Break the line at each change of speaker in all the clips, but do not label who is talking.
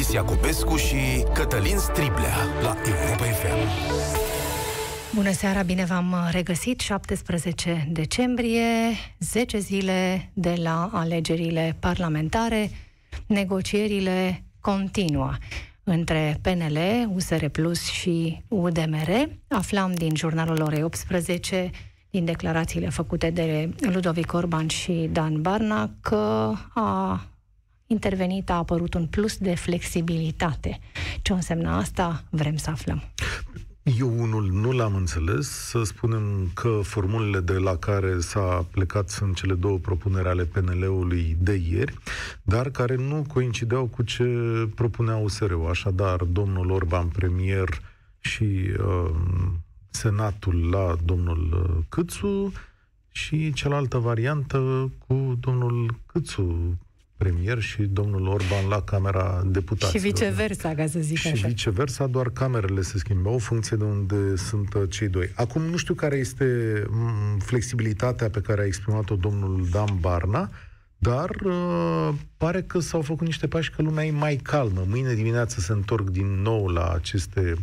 Alicia Cupescu și Cătălin Striblea la Europa FM.
Bună seara, bine v-am regăsit. 17 decembrie, 10 zile de la alegerile parlamentare. Negocierile continuă între PNL, USR Plus și UDMR. Aflam din jurnalul orei 18 din declarațiile făcute de Ludovic Orban și Dan Barna că a intervenit, a apărut un plus de flexibilitate. Ce înseamnă asta? Vrem să aflăm.
Eu unul nu l-am înțeles. Să spunem că formulele de la care s-a plecat sunt cele două propuneri ale PNL-ului de ieri, dar care nu coincideau cu ce propunea USR-ul. Așadar, domnul Orban premier și uh, Senatul la domnul uh, Câțu și cealaltă variantă cu domnul Câțu premier și domnul Orban la Camera Deputaților.
Și viceversa, ca să zic
și
așa.
Și viceversa, doar camerele se schimbau, funcție de unde sunt uh, cei doi. Acum, nu știu care este mm, flexibilitatea pe care a exprimat-o domnul Dan Barna, dar uh, pare că s-au făcut niște pași că lumea e mai calmă. Mâine dimineață se întorc din nou la aceste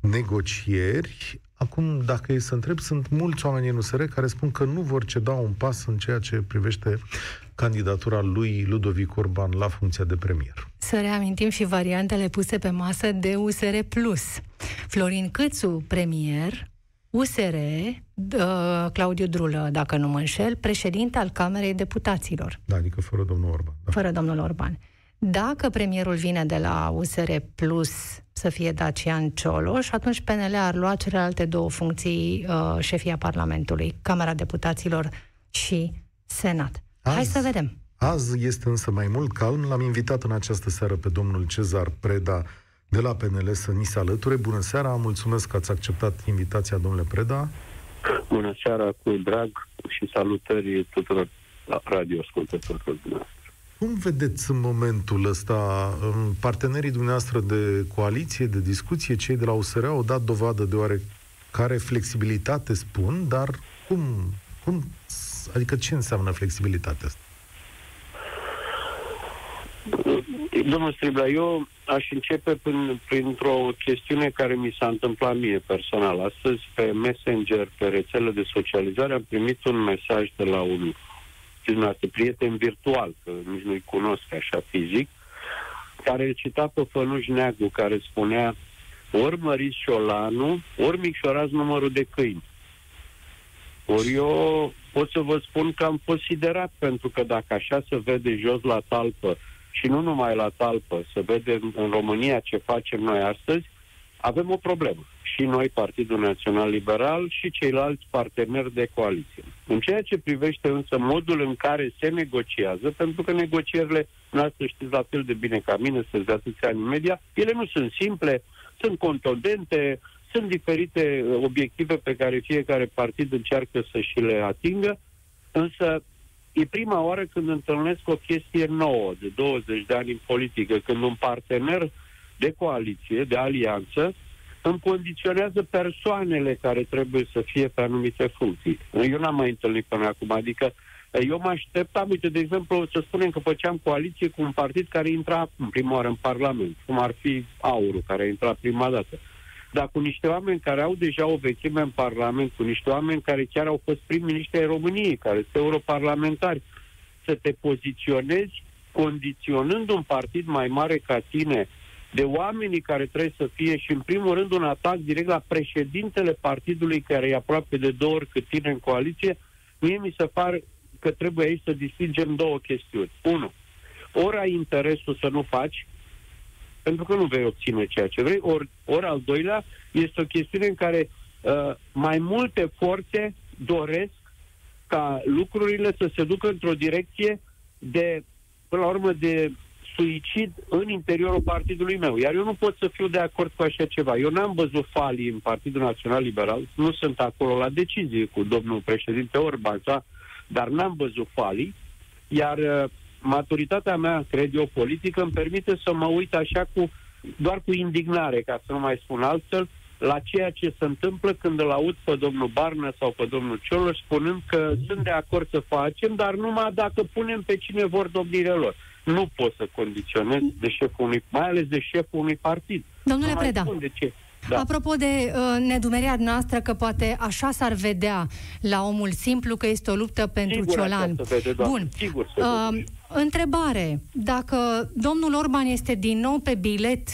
negocieri. Acum, dacă e să întreb, sunt mulți oameni în USR care spun că nu vor ceda un pas în ceea ce privește candidatura lui Ludovic Orban la funcția de premier.
Să reamintim și variantele puse pe masă de USR+. Florin Câțu, premier, USR, Claudiu Drulă, dacă nu mă înșel, președinte al Camerei Deputaților.
Da, adică fără domnul Orban. Da.
Fără domnul Orban. Dacă premierul vine de la USR Plus să fie Dacian Cioloș, atunci PNL ar lua celelalte două funcții, uh, șefia Parlamentului, Camera Deputaților și Senat. Azi, Hai să vedem.
Azi este însă mai mult calm. L-am invitat în această seară pe domnul Cezar Preda de la PNL să ni se alăture. Bună seara, mulțumesc că ați acceptat invitația, domnule Preda.
Bună seara, cu drag și salutări tuturor radioascultătorilor dumneavoastră.
Cum vedeți în momentul ăsta partenerii dumneavoastră de coaliție, de discuție, cei de la USR au dat dovadă de oarecare flexibilitate, spun, dar cum, cum Adică ce înseamnă flexibilitatea asta?
Domnul Stribla, eu aș începe prin, printr-o chestiune care mi s-a întâmplat mie personal. Astăzi, pe Messenger, pe rețele de socializare, am primit un mesaj de la un dumneavoastră, prieten virtual, că nici nu-i cunosc așa fizic, care cita pe Fănuș Neagu, care spunea ori măriți șolanul, ori micșorați numărul de câini. Ori eu pot să vă spun că am fost siderat, pentru că dacă așa se vede jos la talpă, și nu numai la talpă, se vede în România ce facem noi astăzi, avem o problemă. Și noi, Partidul Național Liberal, și ceilalți parteneri de coaliție. În ceea ce privește însă modul în care se negociază, pentru că negocierile, noastre știți la fel de bine ca mine, să de atâția ani în media, ele nu sunt simple, sunt contundente, sunt diferite uh, obiective pe care fiecare partid încearcă să și le atingă, însă e prima oară când întâlnesc o chestie nouă de 20 de ani în politică, când un partener de coaliție, de alianță, îmi condiționează persoanele care trebuie să fie pe anumite funcții. Eu n-am mai întâlnit până acum, adică eu mă așteptam, uite, de exemplu, să spunem că făceam coaliție cu un partid care intra în prima oară în Parlament, cum ar fi Aurul, care a intrat prima dată dar cu niște oameni care au deja o vechime în Parlament, cu niște oameni care chiar au fost prim-miniștri ai României, care sunt europarlamentari, să te poziționezi condiționând un partid mai mare ca tine de oamenii care trebuie să fie și, în primul rând, un atac direct la președintele partidului care e aproape de două ori cât tine în coaliție, mie mi se pare că trebuie aici să distingem două chestiuni. Unu, ori ai interesul să nu faci, pentru că nu vei obține ceea ce vrei, ori, ori al doilea este o chestiune în care uh, mai multe forțe doresc ca lucrurile să se ducă într-o direcție de, până la urmă, de suicid în interiorul partidului meu. Iar eu nu pot să fiu de acord cu așa ceva. Eu n-am văzut falii în Partidul Național Liberal, nu sunt acolo la decizie cu domnul președinte Orban, dar n-am văzut falii, iar uh, maturitatea mea, cred eu, politică, îmi permite să mă uit așa cu, doar cu indignare, ca să nu mai spun altfel, la ceea ce se întâmplă când îl aud pe domnul Barnă sau pe domnul Cioloș spunând că sunt de acord să facem, dar numai dacă punem pe cine vor domnile lor. nu poți să condiționezi de șeful unui, mai ales de șeful unui partid.
Domnule
Nu mai
Preda.
spun De ce? Da.
Apropo de uh, nedumerea noastră că poate așa s-ar vedea la omul simplu că este o luptă pentru
Sigur așa
Ciolan.
se vede, doamne,
Bun.
sigur se
Uh,
vede.
întrebare. Dacă domnul Orban este din nou pe bilet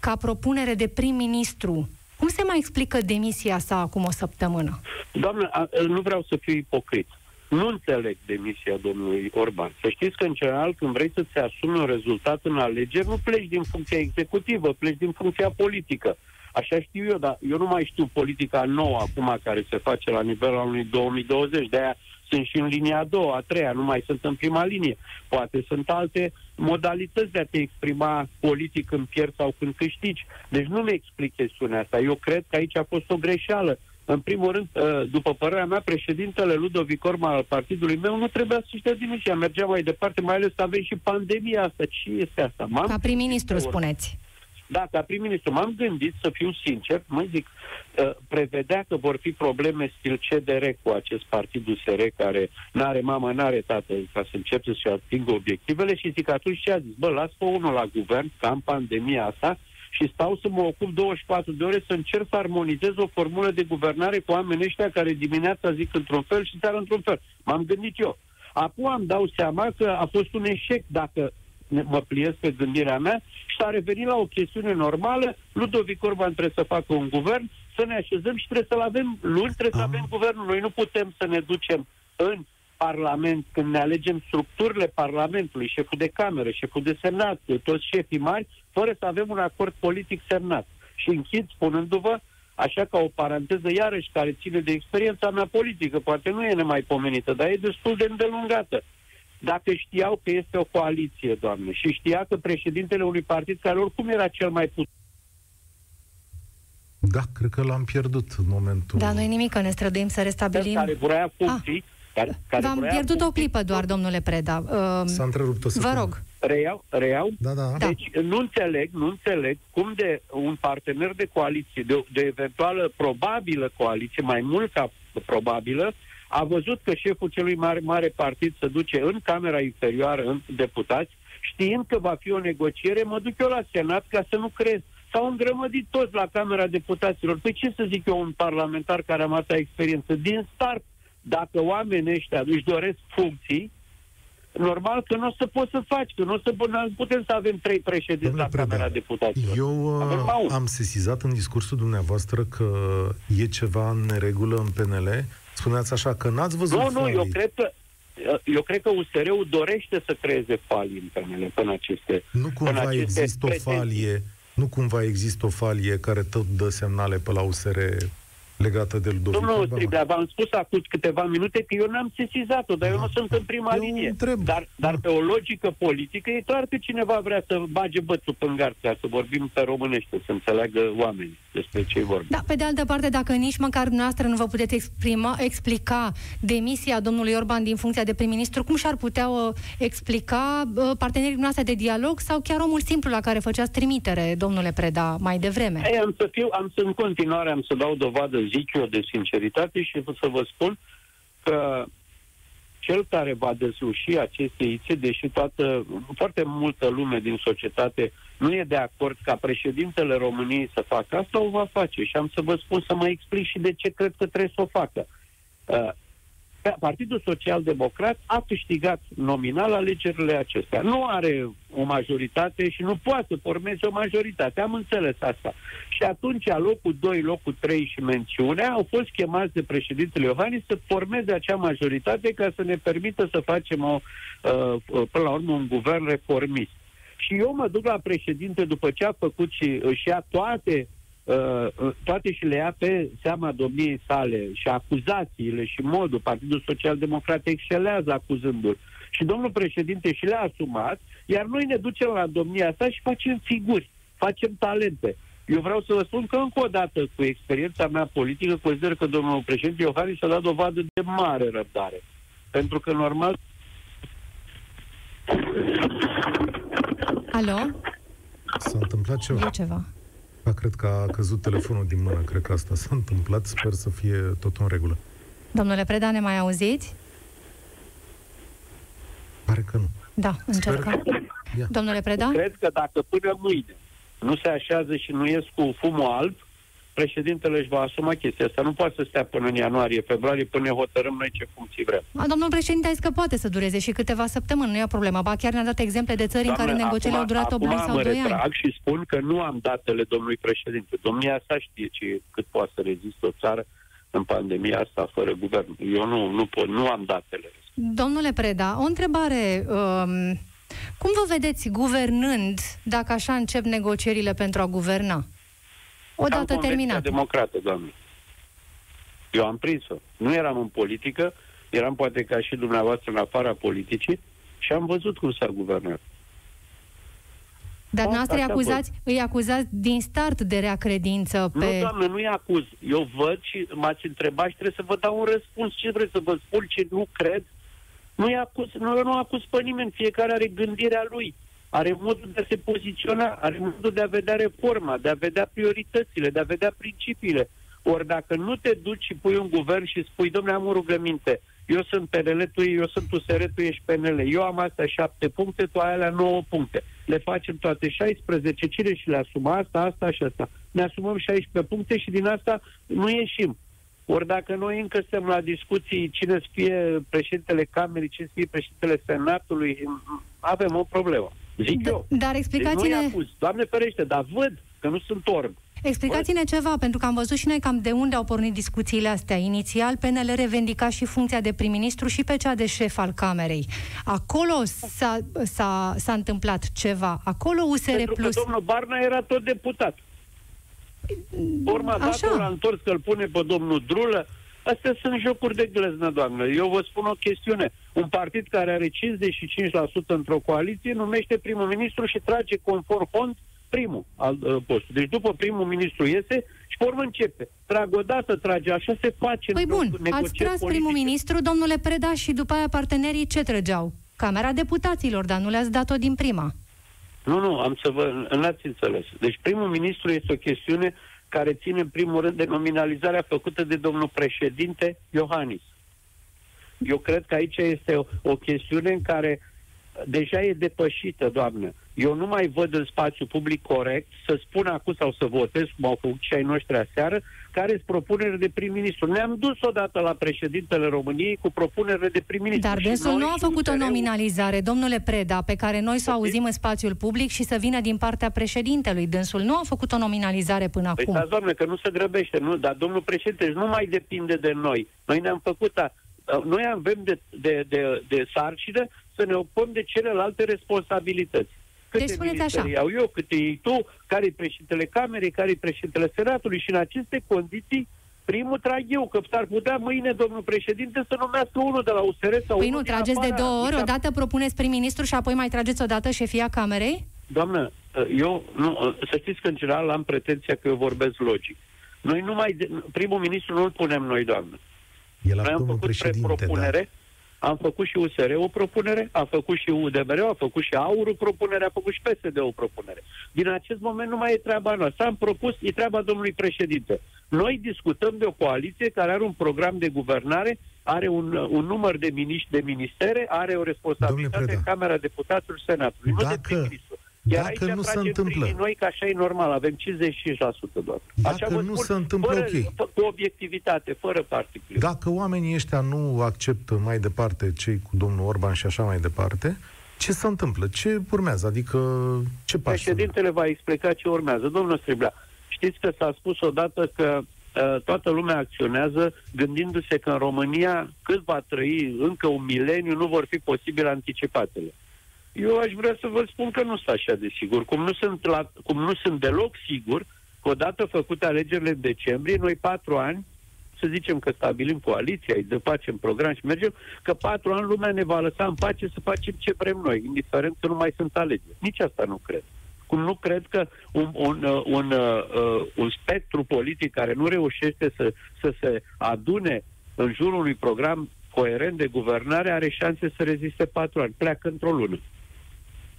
ca propunere de prim-ministru, cum se mai explică demisia sa acum o săptămână?
Doamnă, a- nu vreau să fiu ipocrit. Nu înțeleg demisia domnului Orban. Să știți că, în general, când vrei să-ți asumi un rezultat în alegeri, nu pleci din funcția executivă, pleci din funcția politică. Așa știu eu, dar eu nu mai știu politica nouă acum care se face la nivelul anului 2020. De-aia sunt și în linia a doua, a treia, nu mai sunt în prima linie. Poate sunt alte modalități de a te exprima politic când pierzi sau când câștigi. Deci nu-mi explic chestiunea asta. Eu cred că aici a fost o greșeală. În primul rând, uh, după părerea mea, președintele Ludovic Orban al partidului meu nu trebuia să-și dea demisia. Mergea mai departe, mai ales că avem și pandemia asta. Ce este asta? M-am
Ca prim-ministru,
gândit-
spuneți.
Da, ca prim-ministru m-am gândit, să fiu sincer, mă zic, uh, prevedea că vor fi probleme stil CDR cu acest partid USR care n-are mamă, n-are tată, ca să începe să-și atingă obiectivele și zic atunci ce a zis? Bă, las pe unul la guvern, ca în pandemia asta, și stau să mă ocup 24 de ore să încerc să armonizez o formulă de guvernare cu oamenii ăștia care dimineața zic într-un fel și seara într-un fel. M-am gândit eu. Acum îmi dau seama că a fost un eșec dacă ne- mă pliez pe gândirea mea și s-a revenit la o chestiune normală. Ludovic Orban trebuie să facă un guvern, să ne așezăm și trebuie să-l avem luni, trebuie să
Ah.
avem guvernul. Noi nu putem să ne ducem în Parlament, când ne alegem structurile Parlamentului, șeful de cameră, șeful de senat, toți șefii mari, fără să avem un acord politic semnat. Și închid spunându-vă, așa ca o paranteză iarăși care ține de experiența mea politică, poate nu e nemaipomenită, dar e destul de îndelungată. Dacă știau că este o coaliție, doamne, și știa că președintele unui partid care oricum era cel mai puternic,
Da, cred că l-am pierdut în momentul...
Da, nu e nimic, că ne străduim să restabilim.
care vrea funcții, care, care
V-am
vrea
pierdut o
funcții,
clipă doar, domnule Preda. Uh,
S-a întrerupt o
vă
secundă.
rog.
Reiau, reiau
Da, da.
Da.
Deci nu înțeleg, nu înțeleg cum de un partener de coaliție, de, de eventuală probabilă coaliție, mai mult ca probabilă, a văzut că șeful celui mare, mare partid se duce în Camera Inferioară, în deputați, știind că va fi o negociere, mă duc eu la Senat ca să nu crez. S-au îngrămădit toți la Camera Deputaților. Păi ce să zic eu, un parlamentar care am atâta experiență? Din start, dacă oamenii ăștia își doresc funcții, normal că nu o să poți să faci, că nu o să nu putem să avem trei președinți
Domnule
la Camera
Preda,
Deputaților.
Eu
Avem
uh,
pauză.
am sesizat în discursul dumneavoastră că e ceva în neregulă în PNL. Spuneați așa că n-ați văzut
Nu, nu, eu
falii.
cred că eu cred că USR-ul dorește să creeze falii în PNL până aceste...
Nu cumva
aceste
există o
pretenții.
falie, nu cumva există o falie care tot dă semnale pe la USR legată de Ludovic
Domnul
Orban?
Striblea, v-am spus acum câteva minute că eu n-am sesizat-o, dar eu
Da.
nu sunt în prima
Eu
linie.
întreb.
Dar, dar
Da.
pe o logică politică e clar că cineva vrea să bage bățul în gard, ca să vorbim pe românește, să înțeleagă oamenii despre ce vorbi.
Da, pe de altă parte, dacă nici măcar dumneavoastră nu vă puteți exprima, explica demisia domnului Orban din funcția de prim-ministru, cum și-ar putea uh, explica uh, partenerii noastre de dialog sau chiar omul simplu la care făceați trimitere, domnule Preda, mai devreme?
Ei, am să fiu, am să în continuare, am să dau dovadă, zic eu, de sinceritate și să vă spun că cel care va dezluși aceste ițe, deși toată, foarte multă lume din societate nu e de acord ca președintele României să facă asta, o va face. Și am să vă spun să mă explic și de ce cred că trebuie să o facă. Uh, Partidul Social Democrat a câștigat nominal alegerile acestea. Nu are o majoritate și nu poate să formeze o majoritate. Am înțeles asta. Și atunci, locul 2, locul 3 și mențiunea au fost chemați de președintele Iohannis să formeze acea majoritate ca să ne permită să facem o, uh, până la urmă un guvern reformist. Și eu mă duc la președinte după ce a făcut și își ia toate uh, toate și le ia pe seama domniei sale și acuzațiile și modul. Partidul Social Democrat excelează acuzându-l. Și domnul președinte și le-a asumat, iar noi ne ducem la domnia sa și facem figuri, facem talente. Eu vreau să vă spun că încă o dată, cu experiența mea politică, consider că domnul președinte Iohannis a dat dovadă de mare răbdare. Pentru că normal
Alo?
S-a întâmplat
E
ceva.
Ceva.
Da, cred că a căzut telefonul din mână. Cred că asta s-a întâmplat. Sper să fie tot în regulă.
Domnule Preda, ne mai auziți?
Pare că nu.
Da,
Sper,
încercăm. Ia. Domnule Preda?
Cred că dacă până mâine nu se așează și nu ies cu fumul alb, președintele își va asuma chestia asta. Nu poate să stea până în ianuarie, februarie, până ne hotărâm noi ce funcții vrem.
A, domnul președinte a zis că poate să dureze și câteva săptămâni, nu e o problemă. Ba chiar ne-a dat exemple de țări Doamne, în care negocierile au durat 8 luni sau 2 ani.
și spun că nu am datele domnului președinte. Domnia sa știe ce, cât poate să rezistă o țară în pandemia asta fără guvern. Eu nu, nu pot, nu am datele.
Domnule Preda, o întrebare. Um, cum vă vedeți guvernând dacă așa încep negocierile pentru a guverna? Odată terminat.
democrată, doamne. Eu am prins-o. Nu eram în politică, eram poate ca și dumneavoastră în afara politicii și am văzut cum s-a guvernat.
Dar noastră îi acuzați, îi acuzați din start de rea credință pe...
Nu, doamnă, nu-i acuz. Eu văd și m-ați întrebat și trebuie să vă dau un răspuns. Ce vreți să vă spun ce nu cred? Nu-i acuz, nu, eu nu acuz pe nimeni. Fiecare are gândirea lui are modul de a se poziționa, are modul de a vedea reforma, de a vedea prioritățile, de a vedea principiile. Ori dacă nu te duci și pui un guvern și spui, domnule, am o rugăminte, eu sunt PNL, tu, eu sunt USR, tu ești PNL, eu am astea șapte puncte, tu ai alea nouă puncte. Le facem toate 16, cine și le asumă asta, asta și asta. Ne asumăm 16 puncte și din asta nu ieșim. Ori dacă noi încă suntem la discuții cine să fie președintele Camerei, cine să fie președintele Senatului, avem o problemă. Zic da, eu.
Dar explicați-ne...
Deci nu Doamne ferește, dar văd că nu sunt orb.
Explicați-ne ceva, pentru că am văzut și noi cam de unde au pornit discuțiile astea. Inițial, PNL revendica și funcția de prim-ministru și pe cea de șef al Camerei. Acolo s-a, s-a, s-a întâmplat ceva. Acolo USR
pentru
Plus...
Că domnul Barna era tot deputat. Urma Așa. l-a întors că îl pune pe domnul Drulă. Astea sunt jocuri de gleznă, doamnă. Eu vă spun o chestiune. Un partid care are 55% într-o coaliție numește primul ministru și trage conform fond primul al uh, postului. Deci după primul ministru iese și pe urmă începe. Trag o dată, trage, așa se face.
Păi bun, ați tras politice. primul ministru, domnule Preda, și după aia partenerii ce trăgeau? Camera Deputaților, dar nu le-ați dat-o din prima.
Nu, nu, am să vă... N-ați înțeles. Deci primul ministru este o chestiune care ține în primul rând de nominalizarea făcută de domnul președinte Iohannis. Eu cred că aici este o, o chestiune în care deja e depășită, doamnă. Eu nu mai văd în spațiu public corect să spun acum sau să votez, cum au făcut și ai noștri aseară, care sunt propuneri de prim-ministru. Ne-am dus odată la președintele României cu propunerile de prim-ministru.
Dar dânsul nu a făcut o nominalizare, domnule Preda, pe care noi să o auzim în spațiul public și să vină din partea președintelui. Dânsul nu a făcut o nominalizare până
păi
acum.
Da, doamne, că nu se grăbește, nu, dar domnul președinte nu mai depinde de noi. Noi ne-am făcut a, noi avem de, de, de, de sarcină să ne ocupăm de celelalte responsabilități. Câte deci spuneți așa. iau eu, câte iei tu, care e președintele Camerei, care e președintele Senatului și în aceste condiții primul trag eu, că s-ar putea mâine domnul președinte să numească unul de la USR sau
Păi nu, trageți de două ori, odată propuneți prim-ministru și apoi mai trageți odată șefia Camerei?
Doamnă, eu, nu, să știți că în general am pretenția că eu vorbesc logic. Noi nu mai, primul ministru nu-l punem noi, doamnă.
El noi am făcut propunere, da
am făcut și USR o propunere, a făcut și UDMR, a făcut și AUR o propunere, a făcut și PSD o propunere. Din acest moment nu mai e treaba noastră. Am propus, e treaba domnului președinte. Noi discutăm de o coaliție care are un program de guvernare, are un, un număr de miniștri de ministere, are o responsabilitate în Camera Deputaților Senatului,
Dacă... nu de prim-ministru. Iar Dacă aici nu se întâmplă.
noi, că așa e normal, avem 55% doar.
Dacă
așa
nu spun, se întâmplă,
fără,
ok.
Cu obiectivitate, fără particule.
Dacă oamenii ăștia nu acceptă mai departe cei cu domnul Orban și așa mai departe, ce se întâmplă? Ce urmează? Adică ce pași
Președintele va explica ce urmează. Domnul Striblea, știți că s-a spus odată că uh, toată lumea acționează gândindu-se că în România cât va trăi încă un mileniu nu vor fi posibile anticipatele. Eu aș vrea să vă spun că nu sunt așa de sigur. Cum nu sunt, la, cum nu sunt deloc sigur că odată făcute alegerile în decembrie, noi patru ani, să zicem că stabilim coaliția, îi facem program și mergem, că patru ani lumea ne va lăsa în pace să facem ce vrem noi, indiferent că nu mai sunt alegeri. Nici asta nu cred. Cum nu cred că un, un, uh, un, un, uh, un spectru politic care nu reușește să, să se adune în jurul unui program coerent de guvernare are șanse să reziste patru ani. Pleacă într-o lună.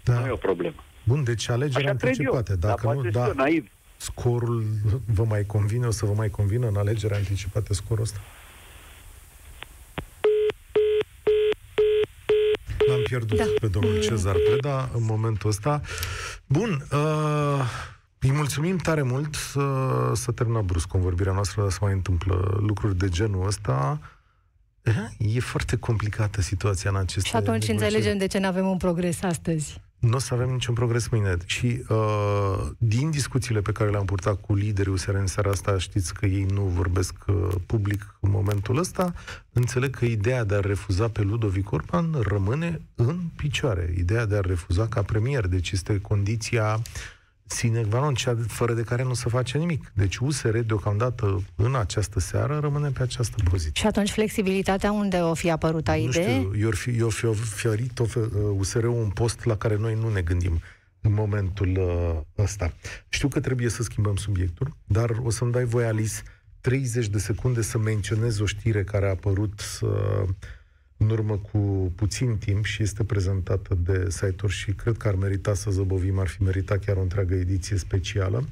Da. Nu e o problemă.
Bun, deci alegerea anticipate. Dacă
dar
nu,
da, naiv.
scorul vă mai convine, o să vă mai convină în alegerea anticipate scorul ăsta? L-am pierdut da. pe domnul Cezar Preda în momentul ăsta. Bun, uh, îi mulțumim tare mult să, să termină brusc convorbirea noastră, dar să mai întâmplă lucruri de genul ăsta. E foarte complicată situația în aceste
Și atunci negocieri. înțelegem de ce nu avem un progres astăzi
nu o să avem niciun progres mâine. Și uh, din discuțiile pe care le-am purtat cu liderii USR în seara asta, știți că ei nu vorbesc uh, public în momentul ăsta, înțeleg că ideea de a refuza pe Ludovic Orban rămâne în picioare. Ideea de a refuza ca premier. Deci este condiția uh, sine qua non, cea fără de care nu se face nimic. Deci USR deocamdată în această seară rămâne pe această poziție.
Și atunci flexibilitatea unde o fi apărut a
idee? Nu știu, eu, fi, eu fi oferit USR-ul un post la care noi nu ne gândim în momentul uh, ăsta. Știu că trebuie să schimbăm subiectul, dar o să-mi dai voi, Alice, 30 de secunde să menționez o știre care a apărut uh, în urmă cu puțin timp și este prezentată de site și cred că ar merita să zăbovim, ar fi meritat chiar o întreagă ediție specială.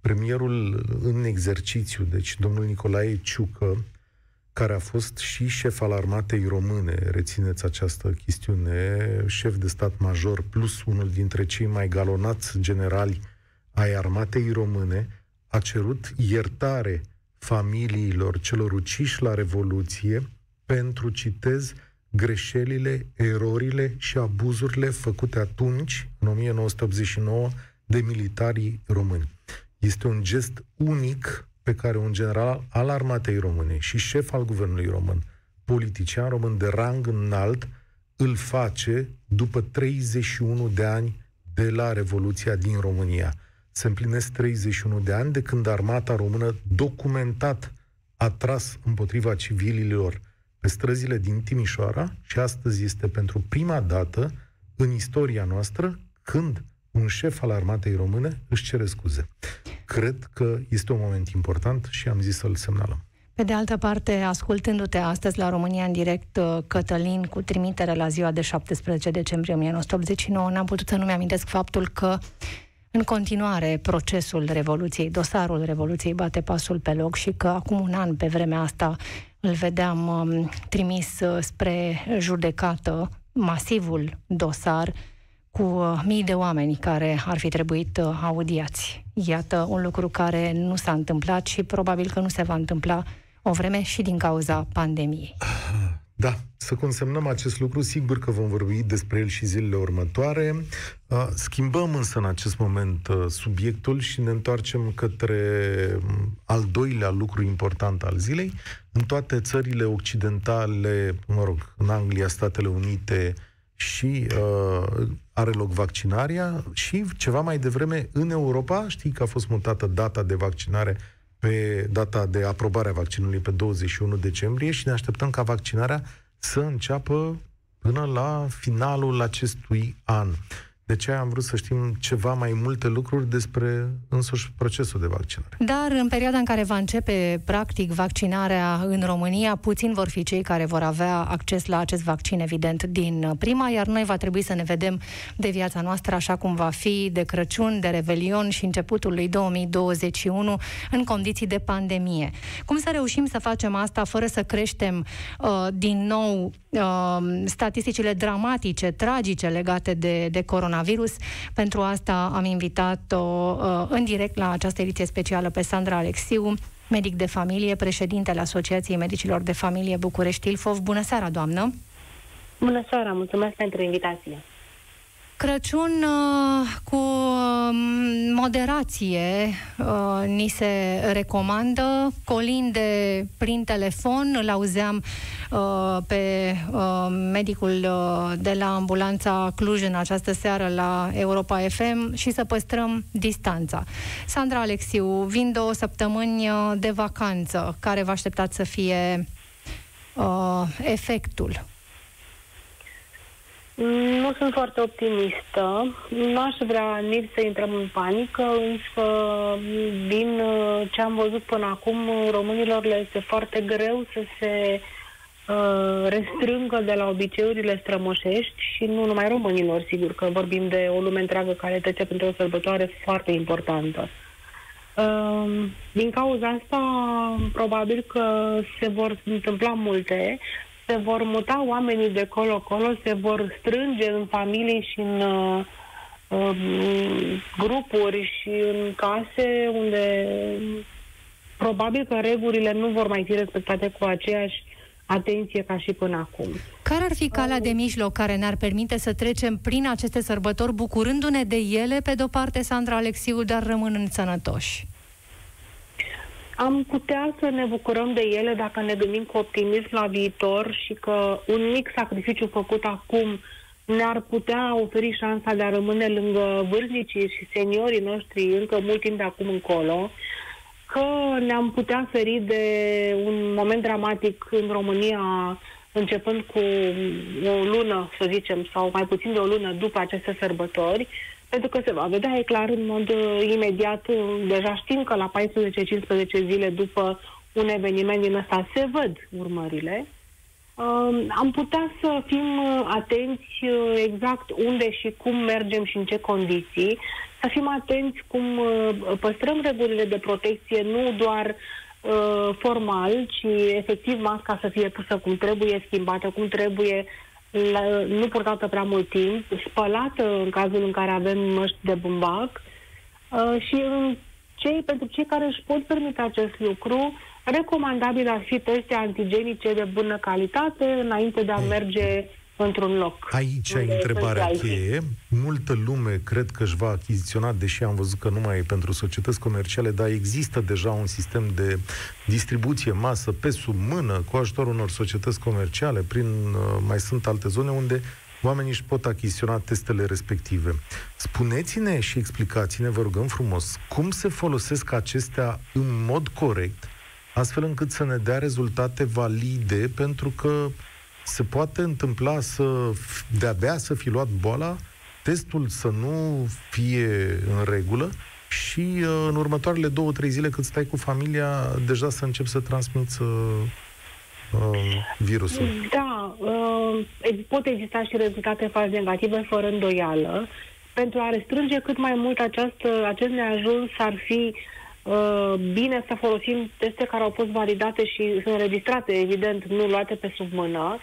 Premierul în exercițiu, deci domnul Nicolae Ciucă, care a fost și șef al armatei române, rețineți această chestiune, șef de stat major, plus unul dintre cei mai galonați generali ai armatei române, a cerut iertare familiilor celor uciși la Revoluție, pentru, citez, greșelile, erorile și abuzurile făcute atunci, în 1989, de militarii români. Este un gest unic pe care un general al armatei române și șef al guvernului român, politician român de rang înalt, îl face după 31 de ani de la Revoluția din România. Se împlinesc 31 de ani de când armata română documentat a tras împotriva civililor pe străzile din Timișoara și astăzi este pentru prima dată în istoria noastră când un șef al armatei române își cere scuze. Cred că este un moment important și am zis să-l semnalăm.
Pe de altă parte, ascultându-te astăzi la România în direct, uh, Cătălin, cu trimitere la ziua de 17 decembrie 1989, n-am putut să nu-mi amintesc faptul că în continuare procesul Revoluției, dosarul Revoluției bate pasul pe loc și că acum un an, pe vremea asta, îl vedeam um, trimis uh, spre judecată masivul dosar cu uh, mii de oameni care ar fi trebuit uh, audiați. Iată un lucru care nu s-a întâmplat și probabil că nu se va întâmpla o vreme și din cauza pandemiei.
Da, să consemnăm acest lucru, sigur că vom vorbi despre el și zilele următoare. Schimbăm însă în acest moment subiectul și ne întoarcem către al doilea lucru important al zilei. În toate țările occidentale, mă rog, în Anglia, Statele Unite și uh, are loc vaccinarea și ceva mai devreme în Europa, știi că a fost mutată data de vaccinare pe data de aprobare a vaccinului pe 21 decembrie și ne așteptăm ca vaccinarea să înceapă până la finalul acestui an. De ce am vrut să știm ceva mai multe lucruri despre însuși procesul de vaccinare.
Dar în perioada în care va începe practic vaccinarea în România, puțin vor fi cei care vor avea acces la acest vaccin, evident, din prima, iar noi va trebui să ne vedem de viața noastră așa cum va fi de Crăciun, de Revelion și începutul lui 2021 în condiții de pandemie. Cum să reușim să facem asta fără să creștem uh, din nou uh, statisticile dramatice, tragice legate de, de coronavirus. Pentru asta am invitat-o uh, în direct la această ediție specială pe Sandra Alexiu, medic de familie, președintele Asociației Medicilor de Familie București Ilfov. Bună seara, doamnă!
Bună seara, mulțumesc pentru invitație!
Crăciun uh, cu um, moderație uh, ni se recomandă, colinde prin telefon, îl auzeam uh, pe uh, medicul uh, de la ambulanța Cluj în această seară la Europa FM și să păstrăm distanța. Sandra Alexiu, vin două săptămâni uh, de vacanță, care vă așteptați să fie uh, efectul
nu sunt foarte optimistă. Nu aș vrea nici să intrăm în panică, însă din uh, ce am văzut până acum, românilor le este foarte greu să se uh, restrângă de la obiceiurile strămoșești și nu numai românilor, sigur că vorbim de o lume întreagă care trece pentru o sărbătoare foarte importantă. Uh, din cauza asta, probabil că se vor întâmpla multe, se vor muta oamenii de colo-colo, se vor strânge în familii și în uh, uh, grupuri și în case unde probabil că regulile nu vor mai fi respectate cu aceeași atenție ca și până acum.
Care ar fi calea de mijloc care ne-ar permite să trecem prin aceste sărbători bucurându-ne de ele, pe de-o parte, Sandra Alexiu, dar rămânând sănătoși?
Am putea să ne bucurăm de ele dacă ne gândim cu optimism la viitor și că un mic sacrificiu făcut acum ne-ar putea oferi șansa de a rămâne lângă vârstnicii și seniorii noștri încă mult timp de acum încolo, că ne-am putea feri de un moment dramatic în România începând cu o lună, să zicem, sau mai puțin de o lună după aceste sărbători, pentru că se va vedea, e clar, în mod uh, imediat, uh, deja știm că la 14-15 zile după un eveniment din ăsta se văd urmările. Uh, am putea să fim uh, atenți uh, exact unde și cum mergem și în ce condiții, să fim atenți cum uh, păstrăm regulile de protecție, nu doar uh, formal, ci efectiv masca să fie pusă cum trebuie, schimbată cum trebuie, la, nu purtată prea mult timp, spălată în cazul în care avem măști de bumbac. Uh, și în cei, pentru cei care își pot permite acest lucru, recomandabil ar fi teste antigenice de bună calitate înainte de a merge într-un loc.
Aici ai întrebarea cheie. Multă lume cred că își va achiziționa, deși am văzut că nu mai e pentru societăți comerciale, dar există deja un sistem de distribuție masă pe sub mână, cu ajutorul unor societăți comerciale, prin uh, mai sunt alte zone unde oamenii își pot achiziționa testele respective. Spuneți-ne și explicați-ne, vă rugăm frumos, cum se folosesc acestea în mod corect, astfel încât să ne dea rezultate valide, pentru că se poate întâmpla să de-abia să fi luat boala, testul să nu fie în regulă și uh, în următoarele două, trei zile cât stai cu familia, deja să începi să transmiți uh, uh, virusul.
Da, uh, pot exista și rezultate fals negative fără îndoială. Pentru a restrânge cât mai mult această, acest neajuns ar fi uh, bine să folosim teste care au fost validate și sunt înregistrate, evident, nu luate pe sub mână.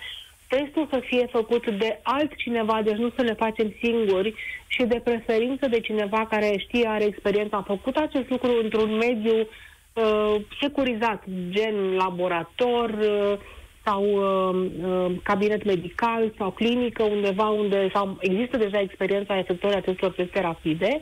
Testul să fie făcut de altcineva, deci nu să le facem singuri și de preferință de cineva care știe, are experiență, a făcut acest lucru într-un mediu uh, securizat, gen laborator uh, sau uh, uh, cabinet medical sau clinică, undeva unde sau există deja experiența efectuării acestor teste rapide,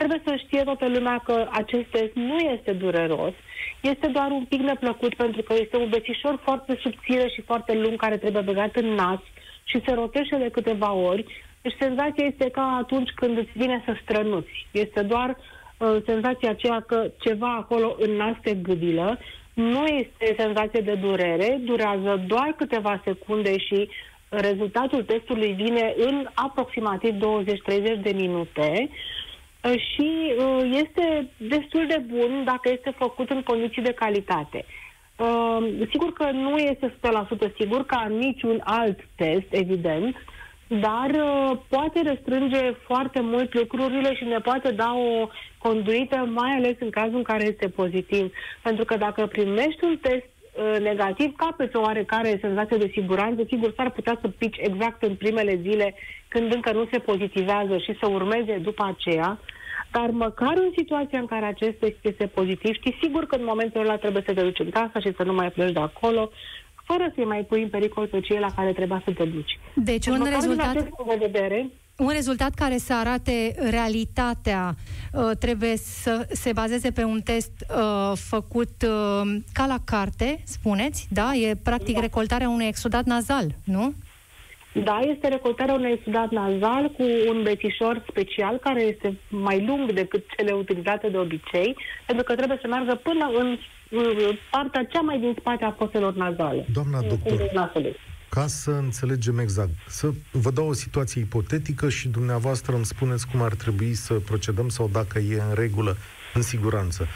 trebuie să știe toată lumea că acest test nu este dureros, este doar un pic neplăcut pentru că este un bețișor foarte subțire și foarte lung care trebuie băgat în nas și se rotește de câteva ori. Deci senzația este ca atunci când îți vine să strănuți. Este doar uh, senzația aceea că ceva acolo în nas te gâdilă. Nu este senzație de durere, durează doar câteva secunde și rezultatul testului vine în aproximativ 20-30 de minute. Uh, Uh, și uh, este destul de bun dacă este făcut în condiții de calitate. Uh, sigur că nu este 100% sigur ca niciun alt test, evident, dar poate restrânge foarte mult lucrurile și ne poate da o conduită, mai ales în cazul în care este pozitiv. Pentru că dacă primești un test negativ, capeți o oarecare senzație de siguranță, sigur s-ar putea să pici exact în primele zile când încă nu se pozitivează și să urmeze după aceea, dar măcar în situația în care acest test este pozitiv, știi sigur că în momentul ăla trebuie să te duci în casa și să nu mai pleci de acolo, fără să-i mai pui în pericol pe cei la care trebuia să te duci.
Deci, deci un rezultat... De vedere, un rezultat care să arate realitatea uh, trebuie să se bazeze pe un test uh, făcut uh, ca la carte, spuneți, da? E practic da. recoltarea unui exudat nazal, nu?
Da, este recoltarea unui exudat nazal cu un bețișor special care este mai lung decât cele utilizate de obicei, pentru că trebuie să meargă până în partea cea mai din spate a foselor nazale.
Doamna doctor, ca să înțelegem exact, să vă dau o situație ipotetică și dumneavoastră îmi spuneți cum ar trebui să procedăm sau dacă e în regulă, în siguranță.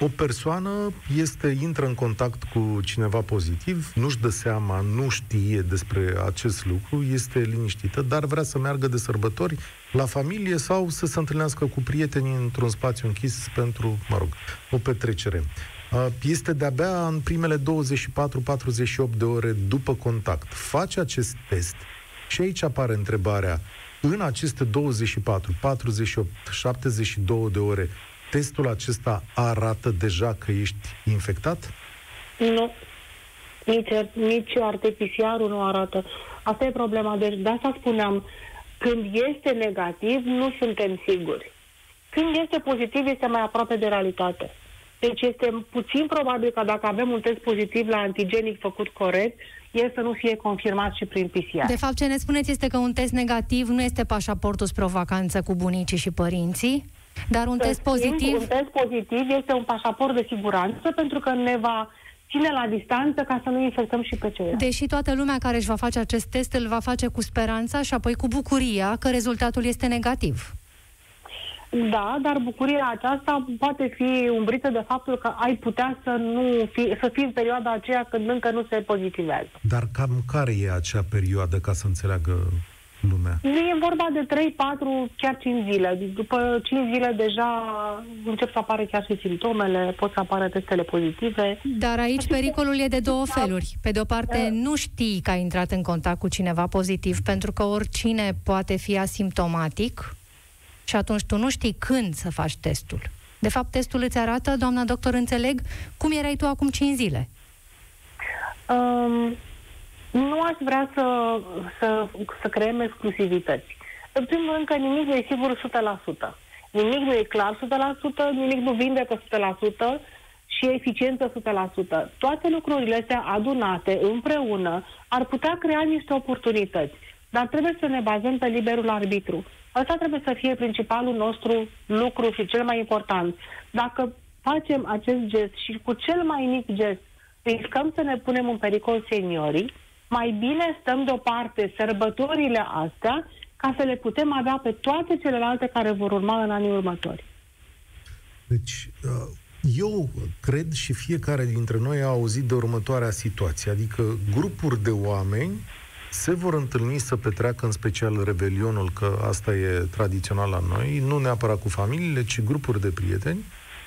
O persoană este, intră în contact cu cineva pozitiv, nu-și dă seama, nu știe despre acest lucru, este liniștită, dar vrea să meargă de sărbători la familie sau să se întâlnească cu prietenii într-un spațiu închis pentru, mă rog, o petrecere. Uh, este de-abia în primele 24-48 de ore după contact. Face acest test și aici apare întrebarea, în aceste 24, 48, 72 de ore, testul acesta arată deja că ești infectat?
Nu. Nici, nici RT-PCR-ul nu arată. Asta e problema. Deci de asta spuneam, când este negativ, nu suntem siguri. Când este pozitiv, este mai aproape de realitate. Deci este puțin probabil că dacă avem un test pozitiv la antigenic făcut corect, el să nu fie confirmat și prin PCR.
De fapt, ce ne spuneți este că un test negativ nu este pașaportul spre o vacanță cu bunicii și părinții, dar un test pozitiv...
Un test pozitiv este un pașaport de siguranță pentru că ne va ține la distanță ca să nu infectăm și pe ceilalți.
Deși toată lumea care își va face acest test îl va face cu speranța și apoi cu bucuria că rezultatul este negativ.
Da, dar bucuria aceasta poate fi umbrită de faptul că ai putea să nu fi, să fii în perioada aceea când încă nu se pozitivează.
Dar cam care e acea perioadă ca să înțeleagă lumea?
Nu e vorba de 3, 4, chiar 5 zile. După 5 zile deja încep să apară chiar și simptomele, pot să apară testele pozitive.
Dar aici pericolul e de două feluri. Pe de o parte, nu știi că ai intrat în contact cu cineva pozitiv, pentru că oricine poate fi asimptomatic și atunci tu nu știi când să faci testul. De fapt, testul îți arată, doamna doctor, înțeleg, cum erai tu acum 5 zile.
Um, nu aș vrea să, să, să creăm exclusivități. În primul rând că nimic nu e sigur 100%. Nimic nu e clar 100%, nimic nu vindecă 100% și eficiență 100%. Toate lucrurile astea adunate împreună ar putea crea niște oportunități. Dar trebuie să ne bazăm pe liberul arbitru. Asta trebuie să fie principalul nostru lucru și cel mai important. Dacă facem acest gest și cu cel mai mic gest riscăm să ne punem în pericol seniorii, mai bine stăm deoparte sărbătorile astea ca să le putem avea pe toate celelalte care vor urma în anii următori.
Deci, uh, eu cred și fiecare dintre noi a auzit de următoarea situație, adică grupuri de oameni se vor întâlni să petreacă în special Revelionul, că asta e tradițional la noi, nu neapărat cu familiile, ci grupuri de prieteni.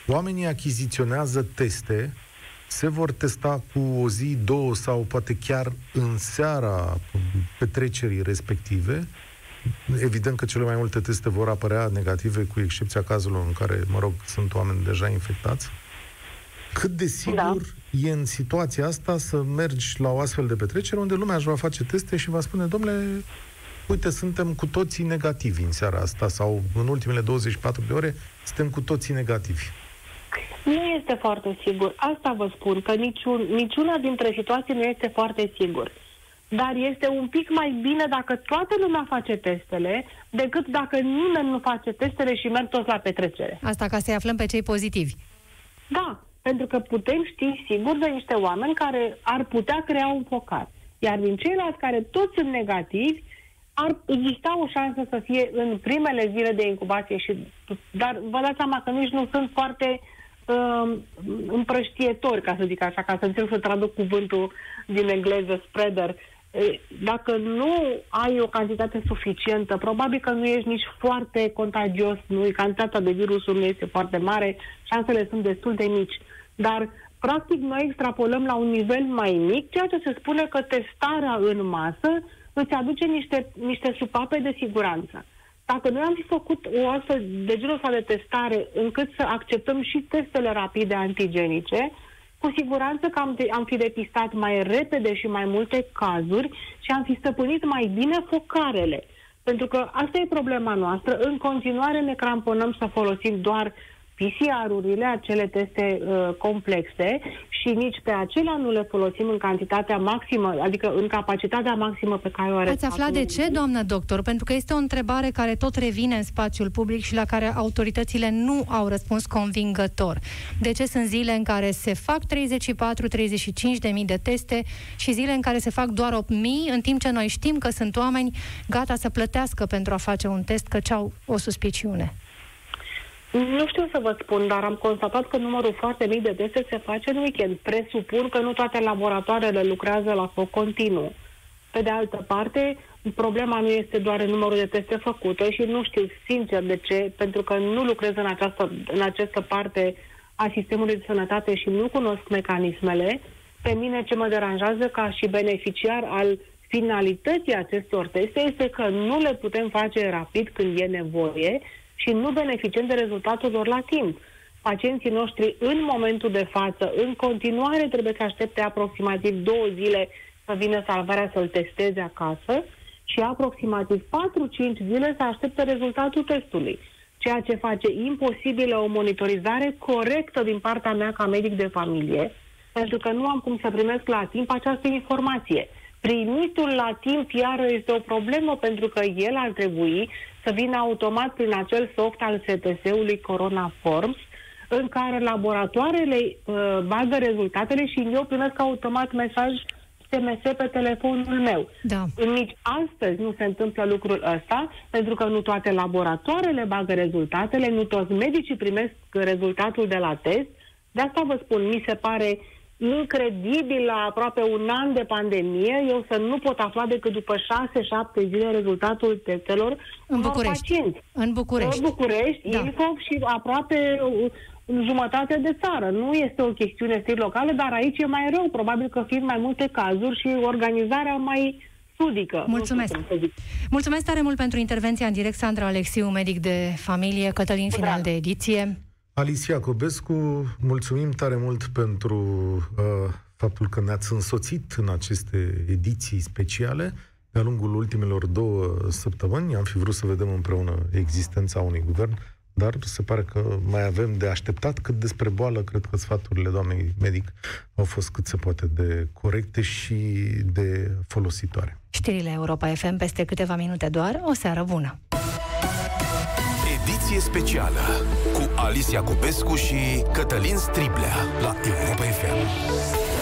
Oamenii achiziționează teste se vor testa cu o zi, două sau poate chiar în seara petrecerii respective. Evident că cele mai multe teste vor apărea negative, cu excepția cazurilor în care, mă rog, sunt oameni deja infectați. Cât de sigur da. E în situația asta să mergi la o astfel de petrecere unde lumea își va face teste și va spune, domnule, uite, suntem cu toții negativi în seara asta sau în ultimele 24 de ore suntem cu toții negativi.
Nu este foarte sigur. Asta vă spun, că niciun, niciuna dintre situații nu este foarte sigur. Dar este un pic mai bine dacă toată lumea face testele, decât dacă nimeni nu face testele și merg toți la petrecere.
Asta ca să-i aflăm pe cei pozitivi.
Da, pentru că putem ști sigur de niște oameni care ar putea crea un focar. Iar din ceilalți care toți sunt negativi, ar exista o șansă să fie în primele zile de incubație și dar vă dați seama că nici nu sunt foarte uh, împrăștietori, ca să zic așa, ca să încerc să traduc cuvântul din engleză, spreader. Dacă nu ai o cantitate suficientă, probabil că nu ești nici foarte contagios, nu, cantitatea de virusuri nu este foarte mare, șansele sunt destul de mici. Dar, practic, noi extrapolăm la un nivel mai mic, ceea ce se spune că testarea în masă îți aduce niște, niște supape de siguranță. Dacă noi am fi făcut o astfel de genul ăsta de testare încât să acceptăm și testele rapide antigenice, cu siguranță că am, de, am fi depistat mai repede și mai multe cazuri și am fi stăpânit mai bine focarele. Pentru că asta e problema noastră. În continuare ne cramponăm să folosim doar PCR-urile, acele teste uh, complexe și nici pe acelea nu le folosim în cantitatea maximă, adică în capacitatea maximă pe care o are.
Ați aflat de ce, doamnă doctor? Pentru că este o întrebare care tot revine în spațiul public și la care autoritățile nu au răspuns convingător. De ce sunt zile în care se fac 34-35 de mii de teste și zile în care se fac doar 8 mii, în timp ce noi știm că sunt oameni gata să plătească pentru a face un test, că au o suspiciune?
Nu știu să vă spun, dar am constatat că numărul foarte mic de teste se face în weekend. Presupun că nu toate laboratoarele lucrează la foc continuu. Pe de altă parte, problema nu este doar în numărul de teste făcute și nu știu sincer de ce, pentru că nu lucrez în această, în această parte a sistemului de sănătate și nu cunosc mecanismele, pe mine ce mă deranjează ca și beneficiar al finalității acestor teste este că nu le putem face rapid când e nevoie și nu beneficiem de rezultatul lor la timp. Pacienții noștri în momentul de față, în continuare, trebuie să aștepte aproximativ două zile să vină salvarea să-l testeze acasă și aproximativ 4-5 zile să aștepte rezultatul testului, ceea ce face imposibilă o monitorizare corectă din partea mea ca medic de familie, pentru că nu am cum să primesc la timp această informație. Primitul la timp iară este o problemă pentru că el ar trebui să vină automat prin acel soft al STS-ului Corona Forms, în care laboratoarele uh, bagă rezultatele și eu primesc automat mesaj SMS pe telefonul meu.
Da.
Nici astăzi nu se întâmplă lucrul ăsta, pentru că nu toate laboratoarele bagă rezultatele, nu toți medicii primesc rezultatul de la test. De asta vă spun, mi se pare incredibil la aproape un an de pandemie, eu să nu pot afla decât după 6-7 zile rezultatul testelor
în București.
pacienți.
În București.
În București, da. Ilfov și aproape în jumătate de țară. Nu este o chestiune strict locală, dar aici e mai rău, probabil că fiind mai multe cazuri și organizarea mai sudică.
Mulțumesc. Mulțumesc tare mult pentru intervenția în direct, Sandra Alexiu, medic de familie, Cătălin, final de ediție.
Alicia Cobescu, mulțumim tare mult pentru uh, faptul că ne-ați însoțit în aceste ediții speciale de-a lungul ultimelor două săptămâni. Am fi vrut să vedem împreună existența unui guvern dar se pare că mai avem de așteptat. Cât despre boală, cred că sfaturile doamnei medic au fost cât se poate de corecte și de folositoare.
Știrile Europa FM peste câteva minute doar. O seară bună!
Ediție specială cu Alicia Cupescu și Cătălin Striblea la Europa FM.